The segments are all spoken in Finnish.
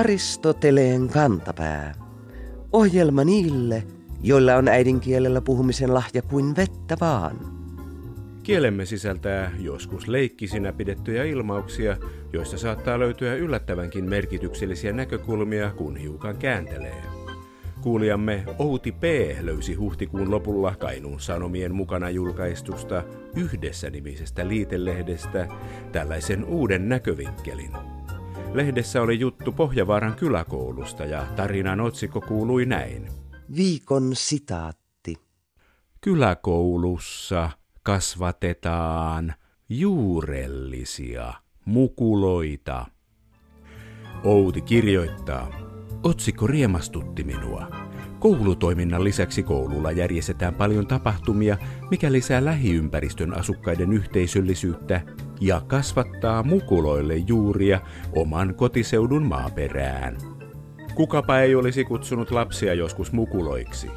Aristoteleen kantapää. Ohjelma niille, joilla on äidinkielellä puhumisen lahja kuin vettä vaan. Kielemme sisältää joskus leikkisinä pidettyjä ilmauksia, joista saattaa löytyä yllättävänkin merkityksellisiä näkökulmia, kun hiukan kääntelee. Kuulijamme Outi P. löysi huhtikuun lopulla Kainuun Sanomien mukana julkaistusta Yhdessä nimisestä liitelehdestä tällaisen uuden näkövinkkelin. Lehdessä oli juttu Pohjavaaran kyläkoulusta ja tarinan otsikko kuului näin. Viikon sitaatti. Kyläkoulussa kasvatetaan juurellisia mukuloita. Outi kirjoittaa. Otsikko riemastutti minua. Koulutoiminnan lisäksi koululla järjestetään paljon tapahtumia, mikä lisää lähiympäristön asukkaiden yhteisöllisyyttä ja kasvattaa mukuloille juuria oman kotiseudun maaperään. Kukapa ei olisi kutsunut lapsia joskus mukuloiksi.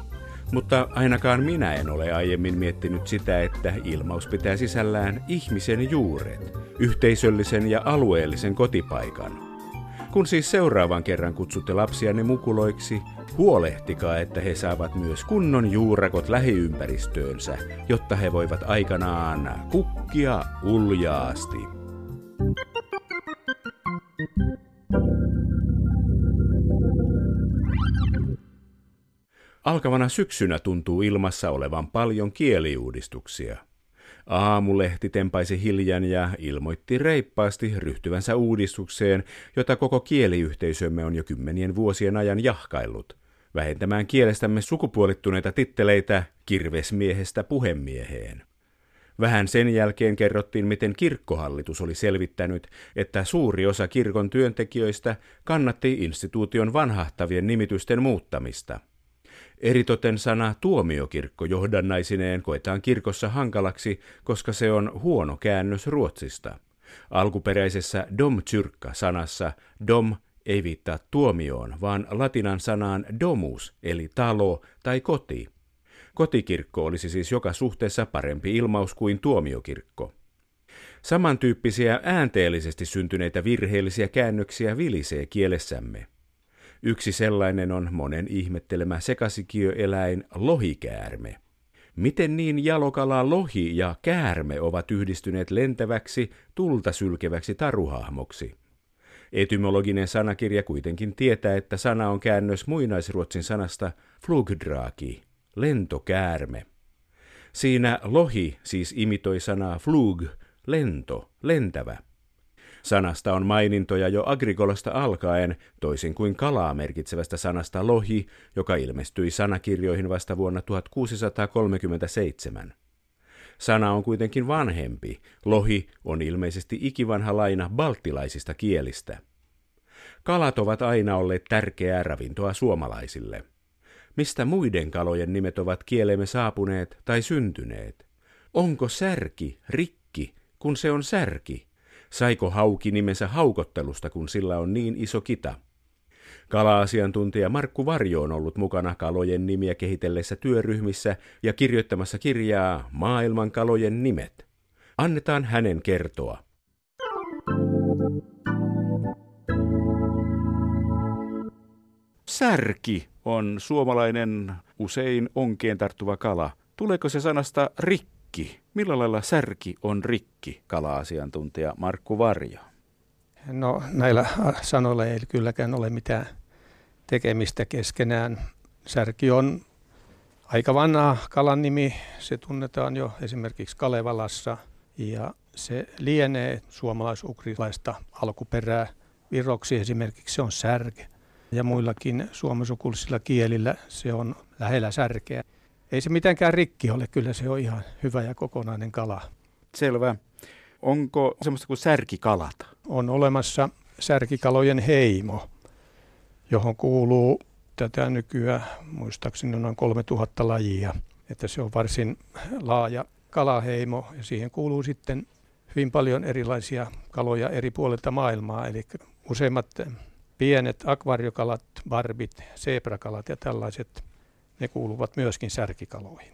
Mutta ainakaan minä en ole aiemmin miettinyt sitä, että ilmaus pitää sisällään ihmisen juuret, yhteisöllisen ja alueellisen kotipaikan – kun siis seuraavan kerran kutsutte lapsianne mukuloiksi, huolehtikaa, että he saavat myös kunnon juurakot lähiympäristöönsä, jotta he voivat aikanaan kukkia uljaasti. Alkavana syksynä tuntuu ilmassa olevan paljon kieliuudistuksia – Aamulehti tempaisi hiljan ja ilmoitti reippaasti ryhtyvänsä uudistukseen, jota koko kieliyhteisömme on jo kymmenien vuosien ajan jahkaillut, vähentämään kielestämme sukupuolittuneita titteleitä kirvesmiehestä puhemieheen. Vähän sen jälkeen kerrottiin, miten kirkkohallitus oli selvittänyt, että suuri osa kirkon työntekijöistä kannatti instituution vanhahtavien nimitysten muuttamista – Eritoten sana tuomiokirkko johdannaisineen koetaan kirkossa hankalaksi, koska se on huono käännös ruotsista. Alkuperäisessä domkyrkka-sanassa dom ei viittaa tuomioon, vaan latinan sanaan domus, eli talo tai koti. Kotikirkko olisi siis joka suhteessa parempi ilmaus kuin tuomiokirkko. Samantyyppisiä äänteellisesti syntyneitä virheellisiä käännöksiä vilisee kielessämme. Yksi sellainen on monen ihmettelemä sekasikioeläin lohikäärme. Miten niin jalokala lohi ja käärme ovat yhdistyneet lentäväksi, tulta sylkeväksi taruhahmoksi? Etymologinen sanakirja kuitenkin tietää, että sana on käännös muinaisruotsin sanasta flugdraki, lentokäärme. Siinä lohi siis imitoi sanaa flug, lento, lentävä. Sanasta on mainintoja jo agrigolasta alkaen, toisin kuin kalaa merkitsevästä sanasta lohi, joka ilmestyi sanakirjoihin vasta vuonna 1637. Sana on kuitenkin vanhempi. Lohi on ilmeisesti ikivanha laina baltilaisista kielistä. Kalat ovat aina olleet tärkeää ravintoa suomalaisille. Mistä muiden kalojen nimet ovat kielemme saapuneet tai syntyneet? Onko särki rikki, kun se on särki? Saiko hauki nimensä haukottelusta, kun sillä on niin iso kita? Kala-asiantuntija Markku Varjo on ollut mukana kalojen nimiä kehitellessä työryhmissä ja kirjoittamassa kirjaa Maailman kalojen nimet. Annetaan hänen kertoa. Särki on suomalainen usein onkeen tarttuva kala. Tuleeko se sanasta rikki? Rikki? Millä lailla särki on rikki, kala-asiantuntija Markku Varjo? No näillä sanoilla ei kylläkään ole mitään tekemistä keskenään. Särki on aika vanha kalan nimi. Se tunnetaan jo esimerkiksi Kalevalassa ja se lienee suomalaisukrilaista alkuperää. Viroksi esimerkiksi se on särke ja muillakin suomasukulisilla kielillä se on lähellä särkeä. Ei se mitenkään rikki ole, kyllä se on ihan hyvä ja kokonainen kala. Selvä. Onko semmoista kuin särkikalat? On olemassa särkikalojen heimo, johon kuuluu tätä nykyään muistaakseni noin 3000 lajia. Että se on varsin laaja kalaheimo ja siihen kuuluu sitten hyvin paljon erilaisia kaloja eri puolilta maailmaa. Eli useimmat pienet akvariokalat, barbit, seeprakalat ja tällaiset ne kuuluvat myöskin särkikaloihin.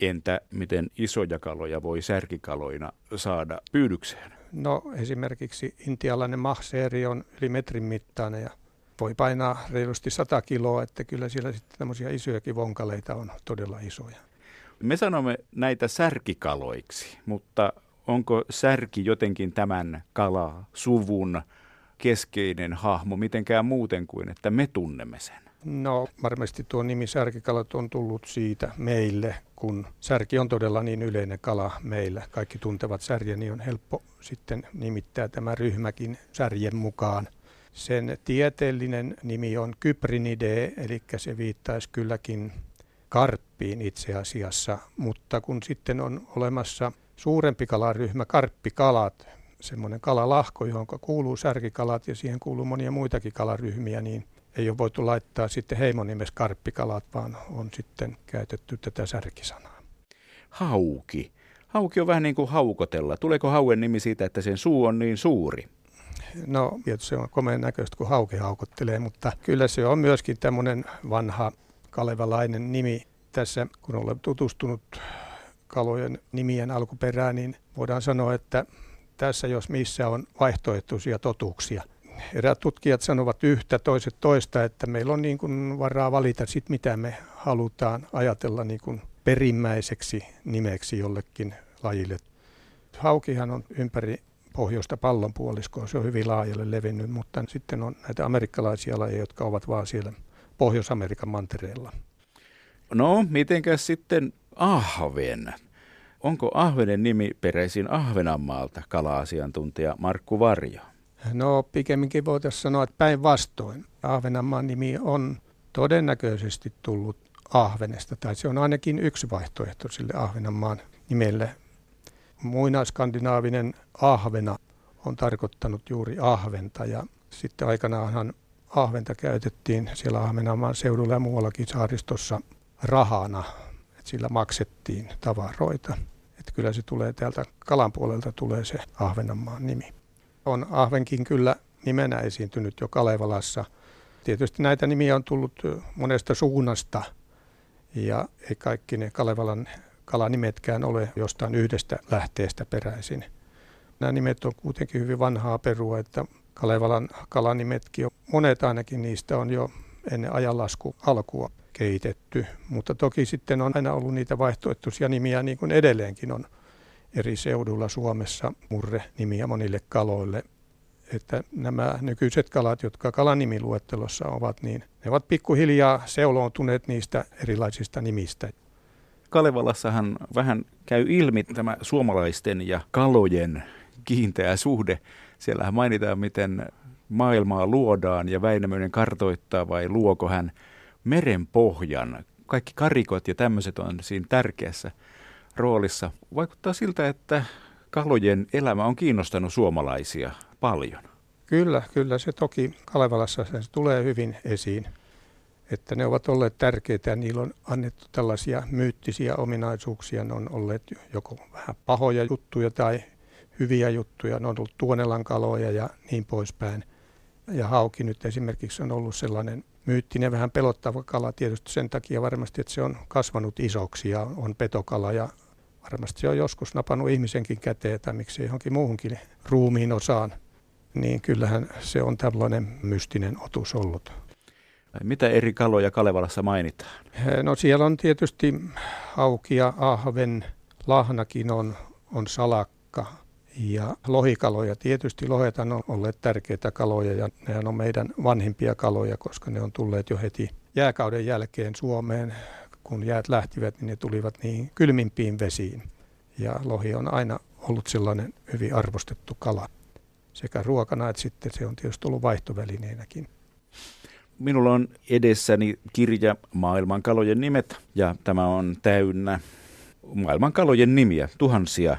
Entä miten isoja kaloja voi särkikaloina saada pyydykseen? No esimerkiksi intialainen mahseeri on yli metrin mittainen ja voi painaa reilusti 100 kiloa, että kyllä siellä sitten tämmöisiä isojakin vonkaleita on todella isoja. Me sanomme näitä särkikaloiksi, mutta onko särki jotenkin tämän kala suvun keskeinen hahmo mitenkään muuten kuin, että me tunnemme sen? No varmasti tuo nimi särkikalat on tullut siitä meille, kun särki on todella niin yleinen kala meillä. Kaikki tuntevat särjen, niin on helppo sitten nimittää tämä ryhmäkin särjen mukaan. Sen tieteellinen nimi on Kyprinide, eli se viittaisi kylläkin karppiin itse asiassa, mutta kun sitten on olemassa suurempi kalaryhmä, karppikalat, semmoinen kalalahko, johon kuuluu särkikalat ja siihen kuuluu monia muitakin kalaryhmiä, niin ei ole voitu laittaa sitten heimonimes karppikalat, vaan on sitten käytetty tätä särkisanaa. Hauki. Hauki on vähän niin kuin haukotella. Tuleeko hauen nimi siitä, että sen suu on niin suuri? No, se on komeen näköistä, kun hauki haukottelee, mutta kyllä se on myöskin tämmöinen vanha kalevalainen nimi. Tässä, kun olen tutustunut kalojen nimien alkuperään, niin voidaan sanoa, että tässä jos missä on vaihtoehtoisia totuuksia. Eräät tutkijat sanovat yhtä, toiset toista, että meillä on niin kuin varaa valita sit, mitä me halutaan ajatella niin kuin perimmäiseksi nimeksi jollekin lajille. Haukihan on ympäri pohjoista pallonpuoliskoa, se on hyvin laajalle levinnyt, mutta sitten on näitä amerikkalaisia lajeja, jotka ovat vaan siellä Pohjois-Amerikan mantereella. No, mitenkäs sitten ahven? Onko ahvenen nimi peräisin Ahvenanmaalta, kala-asiantuntija Markku Varjo? No pikemminkin voitaisiin sanoa, että päinvastoin. Ahvenanmaan nimi on todennäköisesti tullut Ahvenesta, tai se on ainakin yksi vaihtoehto sille Ahvenanmaan nimelle. Muinaskandinaavinen ahvena on tarkoittanut juuri ahventa ja sitten aikanaanhan ahventa käytettiin siellä Ahvenanmaan seudulla ja muuallakin saaristossa rahana, että sillä maksettiin tavaroita. Että kyllä se tulee täältä kalan puolelta tulee se Ahvenanmaan nimi. On Ahvenkin kyllä nimenä esiintynyt jo Kalevalassa. Tietysti näitä nimiä on tullut monesta suunnasta ja ei kaikki ne Kalevalan kalanimetkään ole jostain yhdestä lähteestä peräisin. Nämä nimet on kuitenkin hyvin vanhaa perua, että Kalevalan kalanimetkin, monet ainakin niistä on jo ennen ajanlasku alkua kehitetty, mutta toki sitten on aina ollut niitä vaihtoehtoisia nimiä, niin kuin edelleenkin on eri seudulla Suomessa murre-nimiä monille kaloille. Että nämä nykyiset kalat, jotka kalanimiluettelossa ovat, niin ne ovat pikkuhiljaa seuloontuneet niistä erilaisista nimistä. Kalevalassahan vähän käy ilmi tämä suomalaisten ja kalojen kiinteä suhde. Siellähän mainitaan, miten maailmaa luodaan ja Väinämöinen kartoittaa vai luoko hän meren pohjan. Kaikki karikot ja tämmöiset on siinä tärkeässä roolissa. Vaikuttaa siltä, että kalojen elämä on kiinnostanut suomalaisia paljon. Kyllä, kyllä se toki Kalevalassa se tulee hyvin esiin, että ne ovat olleet tärkeitä ja niillä on annettu tällaisia myyttisiä ominaisuuksia. Ne on olleet joko vähän pahoja juttuja tai hyviä juttuja. Ne on ollut tuonelan kaloja ja niin poispäin. Ja hauki nyt esimerkiksi on ollut sellainen myyttinen, vähän pelottava kala tietysti sen takia varmasti, että se on kasvanut isoksi ja on petokala ja varmasti se on joskus napannut ihmisenkin käteen tai miksi johonkin muuhunkin ruumiin osaan. Niin kyllähän se on tällainen mystinen otus ollut. Mitä eri kaloja Kalevalassa mainitaan? No siellä on tietysti haukia, ahven, lahnakin on, on salakka, ja lohikaloja, tietysti lohet on olleet tärkeitä kaloja ja ne on meidän vanhimpia kaloja, koska ne on tulleet jo heti jääkauden jälkeen Suomeen. Kun jäät lähtivät, niin ne tulivat niin kylmimpiin vesiin. Ja lohi on aina ollut sellainen hyvin arvostettu kala. Sekä ruokana että sitten se on tietysti ollut vaihtovälineenäkin. Minulla on edessäni kirja Maailman kalojen nimet ja tämä on täynnä maailman kalojen nimiä, tuhansia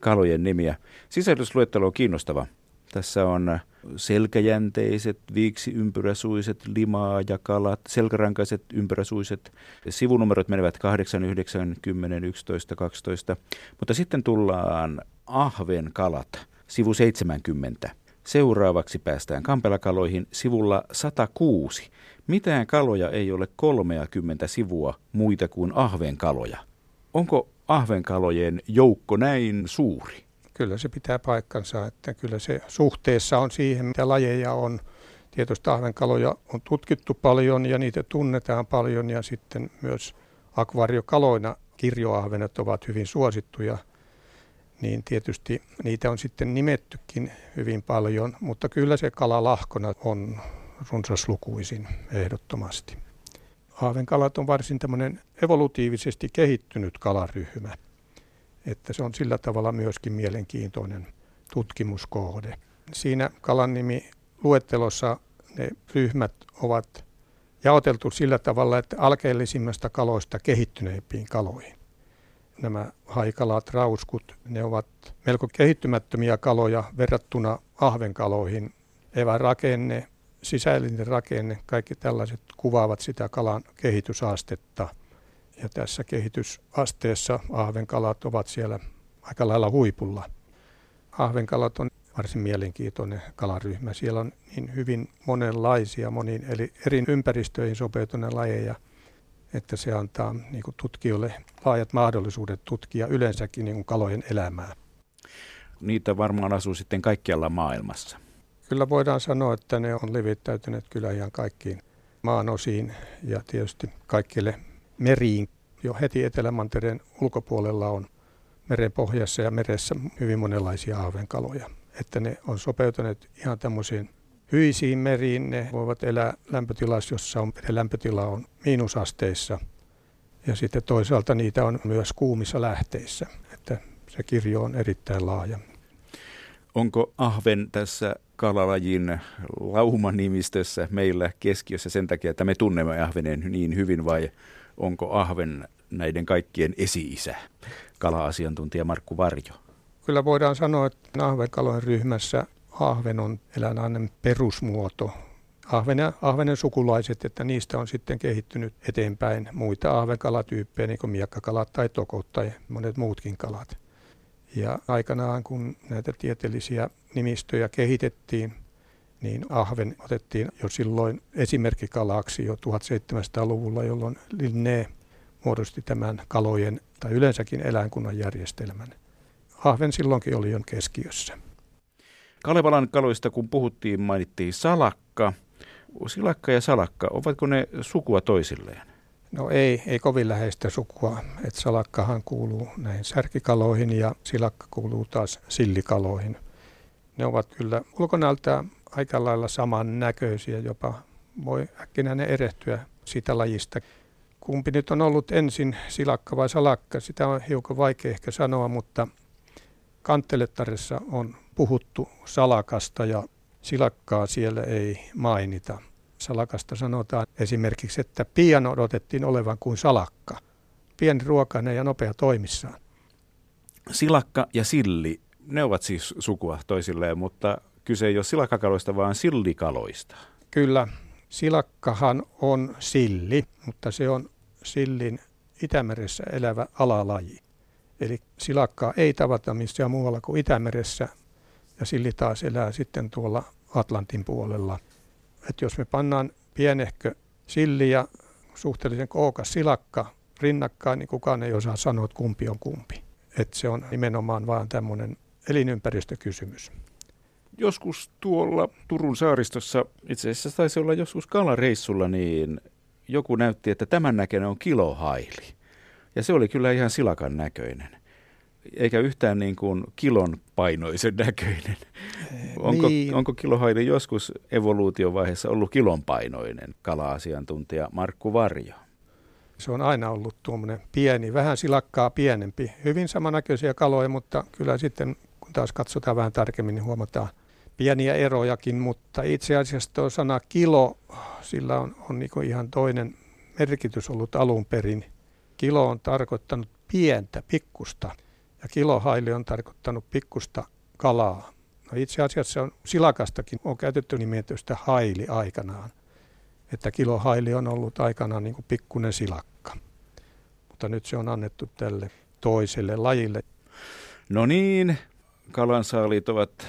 kalojen nimiä. Sisällysluettelo on kiinnostava. Tässä on selkäjänteiset, viiksi-ympyräsuiset, limaa ja kalat, selkärankaiset, ympyräsuiset. Sivunumerot menevät 8, 9, 10, 11, 12. Mutta sitten tullaan ahven kalat, sivu 70. Seuraavaksi päästään kampelakaloihin sivulla 106. Mitään kaloja ei ole 30 sivua muita kuin ahvenkaloja. Onko ahvenkalojen joukko näin suuri? Kyllä se pitää paikkansa, että kyllä se suhteessa on siihen, mitä lajeja on. Tietysti ahvenkaloja on tutkittu paljon ja niitä tunnetaan paljon ja sitten myös akvaariokaloina kirjoahvenet ovat hyvin suosittuja, niin tietysti niitä on sitten nimettykin hyvin paljon, mutta kyllä se kala lahkona on runsaslukuisin ehdottomasti. Ahvenkalat on varsin tämmöinen evolutiivisesti kehittynyt kalaryhmä, että se on sillä tavalla myöskin mielenkiintoinen tutkimuskohde. Siinä kalan nimi luettelossa ne ryhmät ovat jaoteltu sillä tavalla, että alkeellisimmasta kaloista kehittyneimpiin kaloihin. Nämä haikalat, rauskut, ne ovat melko kehittymättömiä kaloja verrattuna ahvenkaloihin. Evän rakenne, sisällinen rakenne, kaikki tällaiset kuvaavat sitä kalan kehitysastetta. Ja tässä kehitysasteessa ahvenkalat ovat siellä aika lailla huipulla. Ahvenkalat on varsin mielenkiintoinen kalaryhmä. Siellä on niin hyvin monenlaisia, moniin eli eri ympäristöihin sopeutuneita lajeja, että se antaa niin kuin tutkijoille laajat mahdollisuudet tutkia yleensäkin niin kuin kalojen elämää. Niitä varmaan asuu sitten kaikkialla maailmassa. Kyllä voidaan sanoa, että ne on levittäytyneet kyllä ihan kaikkiin maan osiin ja tietysti kaikille meriin. Jo heti Etelämantereen ulkopuolella on meren pohjassa ja meressä hyvin monenlaisia ahvenkaloja että ne on sopeutuneet ihan tämmöisiin hyisiin meriin. Ne voivat elää lämpötilassa, jossa on, lämpötila on miinusasteissa. Ja sitten toisaalta niitä on myös kuumissa lähteissä, että se kirjo on erittäin laaja. Onko ahven tässä kalalajin laumanimistössä meillä keskiössä sen takia, että me tunnemme ahvenen niin hyvin vai onko ahven näiden kaikkien esi-isä, kala-asiantuntija Markku Varjo? Kyllä voidaan sanoa, että ahvenkalojen ryhmässä ahven on eläinannen perusmuoto. Ahven ja ahvenen sukulaiset, että niistä on sitten kehittynyt eteenpäin muita ahvenkalatyyppejä, niin kuin miekkakalat tai tokot tai monet muutkin kalat. Ja aikanaan, kun näitä tieteellisiä nimistöjä kehitettiin, niin ahven otettiin jo silloin esimerkkikalaksi jo 1700-luvulla, jolloin Linné muodosti tämän kalojen tai yleensäkin eläinkunnan järjestelmän ahven silloinkin oli jo keskiössä. Kalevalan kaloista kun puhuttiin, mainittiin salakka. Silakka ja salakka, ovatko ne sukua toisilleen? No ei, ei kovin läheistä sukua. Et salakkahan kuuluu näihin särkikaloihin ja silakka kuuluu taas sillikaloihin. Ne ovat kyllä ulkonäöltä aika lailla samannäköisiä, jopa voi äkkinäinen erehtyä siitä lajista. Kumpi nyt on ollut ensin, silakka vai salakka, sitä on hiukan vaikea ehkä sanoa, mutta Kantelettaressa on puhuttu salakasta ja silakkaa siellä ei mainita. Salakasta sanotaan esimerkiksi, että pian odotettiin olevan kuin salakka. Pieni ruokainen ja nopea toimissaan. Silakka ja silli, ne ovat siis sukua toisilleen, mutta kyse ei ole silakkakaloista, vaan sillikaloista. Kyllä, silakkahan on silli, mutta se on sillin Itämeressä elävä alalaji. Eli silakkaa ei tavata missään muualla kuin Itämeressä ja silli taas elää sitten tuolla Atlantin puolella. Et jos me pannaan pienehkö silli ja suhteellisen kookas silakka rinnakkain, niin kukaan ei osaa sanoa, että kumpi on kumpi. Et se on nimenomaan vaan tämmöinen elinympäristökysymys. Joskus tuolla Turun saaristossa, itse asiassa taisi olla joskus kalareissulla, niin joku näytti, että tämän näköinen on kilohaili. Ja se oli kyllä ihan silakan näköinen. Eikä yhtään niin kuin kilon painoisen näköinen. Onko, niin. onko kilohaili joskus evoluutiovaiheessa ollut kilon painoinen kala-asiantuntija Markku Varjo? Se on aina ollut tuommoinen pieni, vähän silakkaa pienempi. Hyvin samannäköisiä kaloja, mutta kyllä sitten kun taas katsotaan vähän tarkemmin, niin huomataan pieniä erojakin. Mutta itse asiassa tuo sana kilo, sillä on, on niin ihan toinen merkitys ollut alun perin – Kilo on tarkoittanut pientä, pikkusta, ja kilohaili on tarkoittanut pikkusta kalaa. No itse asiassa on silakastakin on käytetty nimetystä haili aikanaan. Että kilohaili on ollut aikanaan niin pikkunen silakka. Mutta nyt se on annettu tälle toiselle lajille. No niin, kalansaalit ovat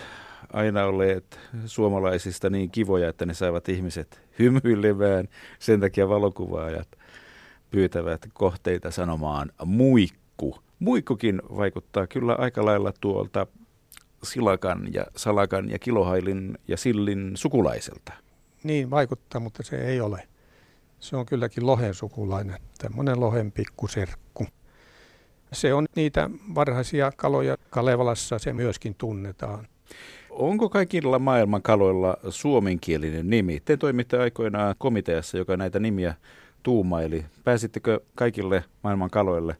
aina olleet suomalaisista niin kivoja, että ne saivat ihmiset hymyilemään. Sen takia valokuvaajat pyytävät kohteita sanomaan muikku. Muikkukin vaikuttaa kyllä aika lailla tuolta silakan ja salakan ja kilohailin ja sillin sukulaiselta. niin vaikuttaa, mutta se ei ole. Se on kylläkin lohen sukulainen, tämmöinen lohen pikkuserkku. Se on niitä varhaisia kaloja Kalevalassa, se myöskin tunnetaan. Onko kaikilla maailman kaloilla suomenkielinen nimi? Te toimitte aikoinaan komiteassa, joka näitä nimiä tuumaili. Pääsittekö kaikille maailman kaloille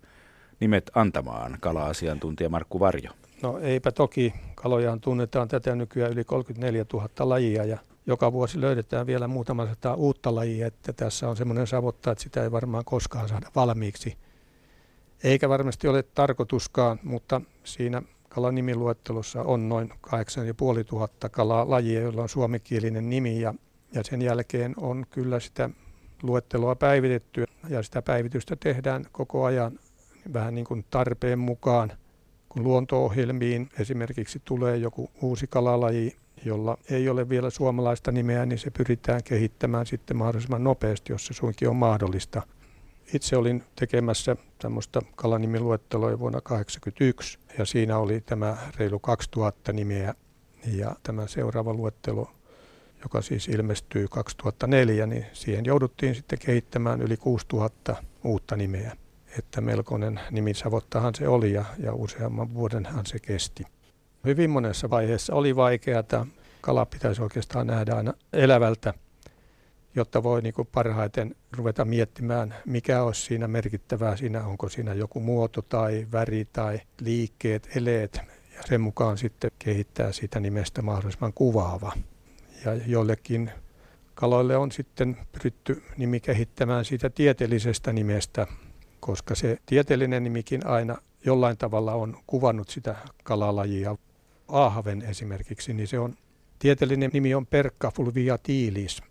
nimet antamaan, kala-asiantuntija Markku Varjo? No eipä toki. Kalojaan tunnetaan tätä nykyään yli 34 000 lajia ja joka vuosi löydetään vielä muutama sata uutta lajia, että tässä on semmoinen savotta, että sitä ei varmaan koskaan saada valmiiksi. Eikä varmasti ole tarkoituskaan, mutta siinä kalanimiluettelossa on noin 8500 kalaa lajia, joilla on suomenkielinen nimi ja, ja sen jälkeen on kyllä sitä luetteloa päivitetty ja sitä päivitystä tehdään koko ajan vähän niin kuin tarpeen mukaan. Kun luonto-ohjelmiin esimerkiksi tulee joku uusi kalalaji, jolla ei ole vielä suomalaista nimeä, niin se pyritään kehittämään sitten mahdollisimman nopeasti, jos se suinkin on mahdollista. Itse olin tekemässä tämmöistä kalanimiluetteloa vuonna 1981 ja siinä oli tämä reilu 2000 nimeä ja tämä seuraava luettelo, joka siis ilmestyy 2004, niin siihen jouduttiin sitten kehittämään yli 6000 uutta nimeä. Että melkoinen nimisavottahan se oli ja, ja useamman vuodenhan se kesti. Hyvin monessa vaiheessa oli vaikeaa. Kala pitäisi oikeastaan nähdä aina elävältä jotta voi niin kuin parhaiten ruveta miettimään, mikä olisi siinä merkittävää siinä, onko siinä joku muoto tai väri tai liikkeet, eleet, ja sen mukaan sitten kehittää siitä nimestä mahdollisimman kuvaava. Ja joillekin kaloille on sitten pyritty nimi kehittämään siitä tieteellisestä nimestä, koska se tieteellinen nimikin aina jollain tavalla on kuvannut sitä kalalajia. Ahven esimerkiksi, niin se on tieteellinen nimi on Perkka fulviatilis,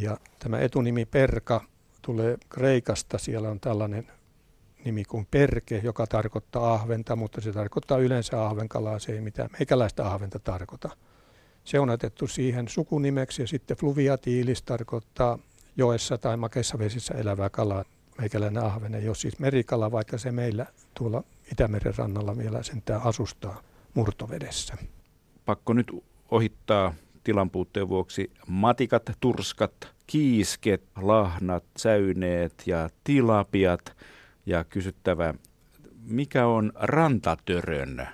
ja tämä etunimi Perka tulee Kreikasta. Siellä on tällainen nimi kuin Perke, joka tarkoittaa ahventa, mutta se tarkoittaa yleensä ahvenkalaa. Se ei mitään meikäläistä ahventa tarkoita. Se on otettu siihen sukunimeksi ja sitten fluviatiilis tarkoittaa joessa tai makeissa vesissä elävää kalaa. Meikäläinen ahven ei ole siis merikala, vaikka se meillä tuolla Itämeren rannalla vielä sentään asustaa murtovedessä. Pakko nyt ohittaa tilan puutteen vuoksi matikat, turskat, kiisket, lahnat, säyneet ja tilapiat. Ja kysyttävä, mikä on rantatörön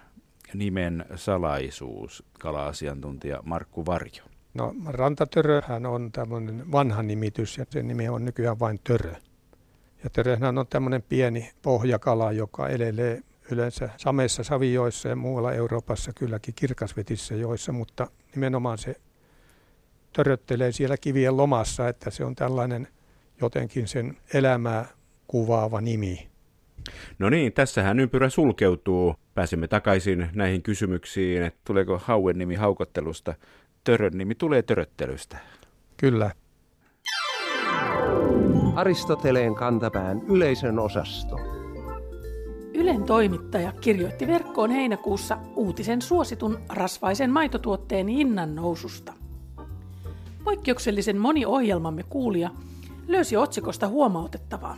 nimen salaisuus, kala-asiantuntija Markku Varjo? No rantatöröhän on tämmöinen vanha nimitys ja sen nimi on nykyään vain törö. Ja töröhän on tämmöinen pieni pohjakala, joka elelee yleensä sameissa savioissa ja muualla Euroopassa kylläkin kirkasvetissä joissa, mutta nimenomaan se töröttelee siellä kivien lomassa, että se on tällainen jotenkin sen elämää kuvaava nimi. No niin, tässähän ympyrä sulkeutuu. Pääsemme takaisin näihin kysymyksiin, että tuleeko hauen nimi haukottelusta, törön nimi tulee töröttelystä. Kyllä. Aristoteleen kantapään yleisön osasto. Ylen toimittaja kirjoitti verkkoon heinäkuussa uutisen suositun rasvaisen maitotuotteen hinnan noususta. Poikkeuksellisen moni ohjelmamme kuulija löysi otsikosta huomautettavaa.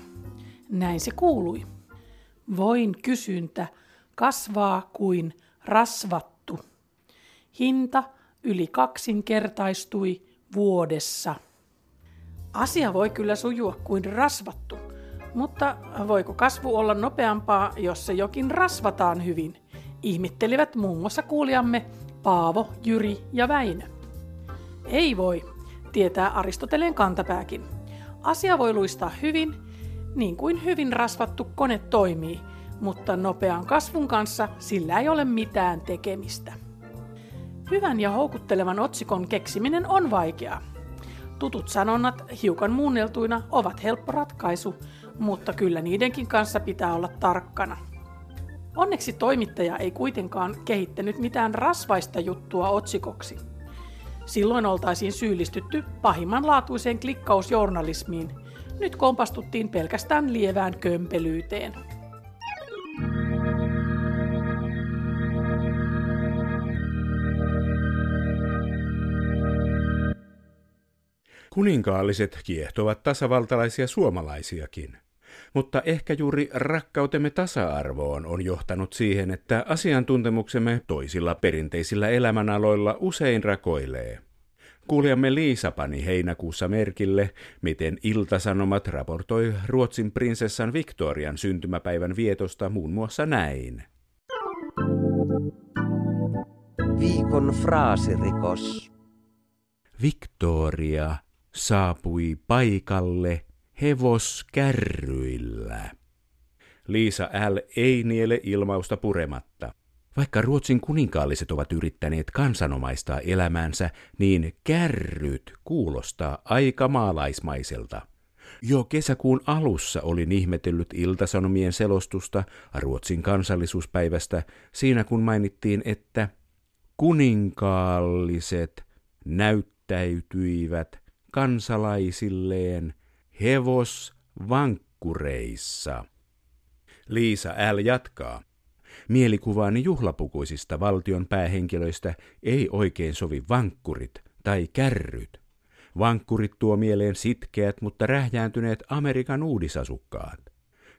Näin se kuului. Voin kysyntä kasvaa kuin rasvattu. Hinta yli kaksinkertaistui vuodessa. Asia voi kyllä sujua kuin rasvattu, mutta voiko kasvu olla nopeampaa, jos se jokin rasvataan hyvin? Ihmittelivät muun muassa kuulijamme Paavo, Jyri ja Väinö. Ei voi, tietää Aristoteleen kantapääkin. Asia voi luistaa hyvin, niin kuin hyvin rasvattu kone toimii, mutta nopean kasvun kanssa sillä ei ole mitään tekemistä. Hyvän ja houkuttelevan otsikon keksiminen on vaikeaa. Tutut sanonnat hiukan muunneltuina ovat helppo ratkaisu, mutta kyllä niidenkin kanssa pitää olla tarkkana. Onneksi toimittaja ei kuitenkaan kehittänyt mitään rasvaista juttua otsikoksi – Silloin oltaisiin syyllistytty pahimmanlaatuiseen klikkausjournalismiin. Nyt kompastuttiin pelkästään lievään kömpelyyteen. Kuninkaalliset kiehtovat tasavaltalaisia suomalaisiakin. Mutta ehkä juuri rakkautemme tasa-arvoon on johtanut siihen, että asiantuntemuksemme toisilla perinteisillä elämänaloilla usein rakoilee. Kuulijamme Liisa pani heinäkuussa merkille, miten Iltasanomat raportoi Ruotsin prinsessan Victorian syntymäpäivän vietosta muun muassa näin. Viikon fraasirikos. Victoria saapui paikalle hevoskärryillä. Liisa L. ei niele ilmausta purematta. Vaikka Ruotsin kuninkaalliset ovat yrittäneet kansanomaistaa elämäänsä, niin kärryt kuulostaa aika maalaismaiselta. Jo kesäkuun alussa olin ihmetellyt iltasanomien selostusta Ruotsin kansallisuuspäivästä siinä kun mainittiin, että kuninkaalliset näyttäytyivät kansalaisilleen hevosvankkureissa. Liisa L. jatkaa. Mielikuvaani juhlapukuisista valtion päähenkilöistä ei oikein sovi vankkurit tai kärryt. Vankkurit tuo mieleen sitkeät, mutta rähjääntyneet Amerikan uudisasukkaat.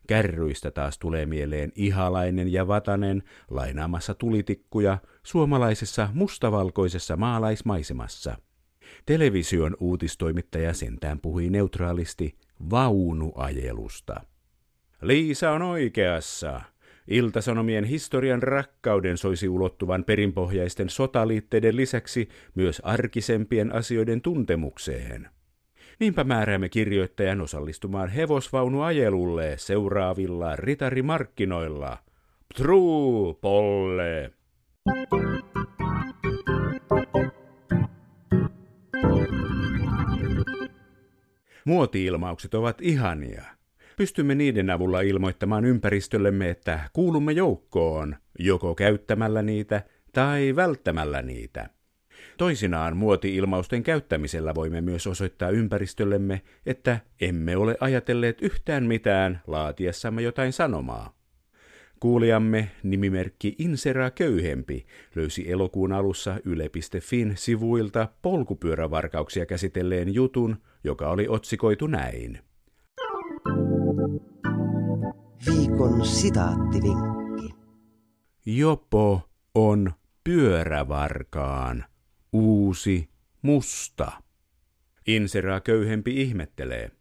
Kärryistä taas tulee mieleen ihalainen ja vatanen lainaamassa tulitikkuja suomalaisessa mustavalkoisessa maalaismaisemassa. Television uutistoimittaja sentään puhui neutraalisti vaunuajelusta. Liisa on oikeassa. Iltasanomien historian rakkauden soisi ulottuvan perinpohjaisten sotaliitteiden lisäksi myös arkisempien asioiden tuntemukseen. Niinpä määräämme kirjoittajan osallistumaan hevosvaunuajelulle seuraavilla ritarimarkkinoilla. True Polle! Muotiilmaukset ovat ihania. Pystymme niiden avulla ilmoittamaan ympäristöllemme, että kuulumme joukkoon, joko käyttämällä niitä tai välttämällä niitä. Toisinaan muoti-ilmausten käyttämisellä voimme myös osoittaa ympäristöllemme, että emme ole ajatelleet yhtään mitään laatiessamme jotain sanomaa. Kuulijamme nimimerkki Insera Köyhempi löysi elokuun alussa yle.fin sivuilta polkupyörävarkauksia käsitelleen jutun, joka oli otsikoitu näin. Viikon sitaattivinkki. Jopo on pyörävarkaan uusi musta. Inseraa köyhempi ihmettelee.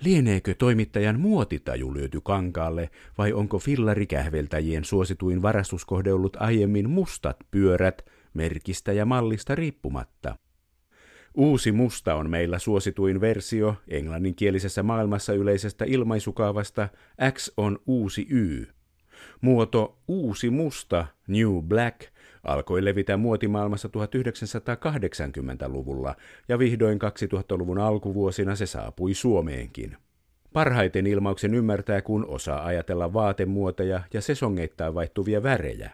Lieneekö toimittajan muotitaju lyöty kankaalle vai onko fillarikähveltäjien suosituin varastuskohde ollut aiemmin mustat pyörät merkistä ja mallista riippumatta? Uusi musta on meillä suosituin versio englanninkielisessä maailmassa yleisestä ilmaisukaavasta X on uusi Y. Muoto uusi musta, New Black, alkoi levitä muotimaailmassa 1980-luvulla ja vihdoin 2000-luvun alkuvuosina se saapui Suomeenkin. Parhaiten ilmauksen ymmärtää, kun osaa ajatella vaatemuotoja ja sesongeittain vaihtuvia värejä.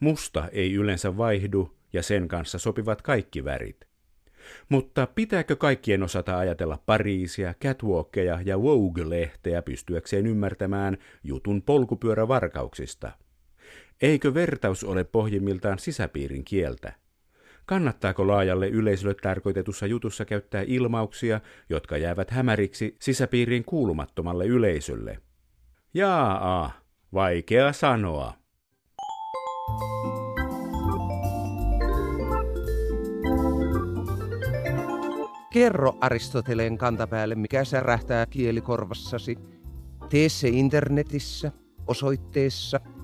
Musta ei yleensä vaihdu ja sen kanssa sopivat kaikki värit. Mutta pitääkö kaikkien osata ajatella Pariisia, catwalkkeja ja Vogue-lehteä pystyäkseen ymmärtämään jutun polkupyörävarkauksista? Eikö vertaus ole pohjimmiltaan sisäpiirin kieltä? Kannattaako laajalle yleisölle tarkoitetussa jutussa käyttää ilmauksia, jotka jäävät hämäriksi sisäpiiriin kuulumattomalle yleisölle? Jaa, vaikea sanoa. Kerro Aristoteleen kantapäälle, mikä särähtää kielikorvassasi. Tee se internetissä osoitteessa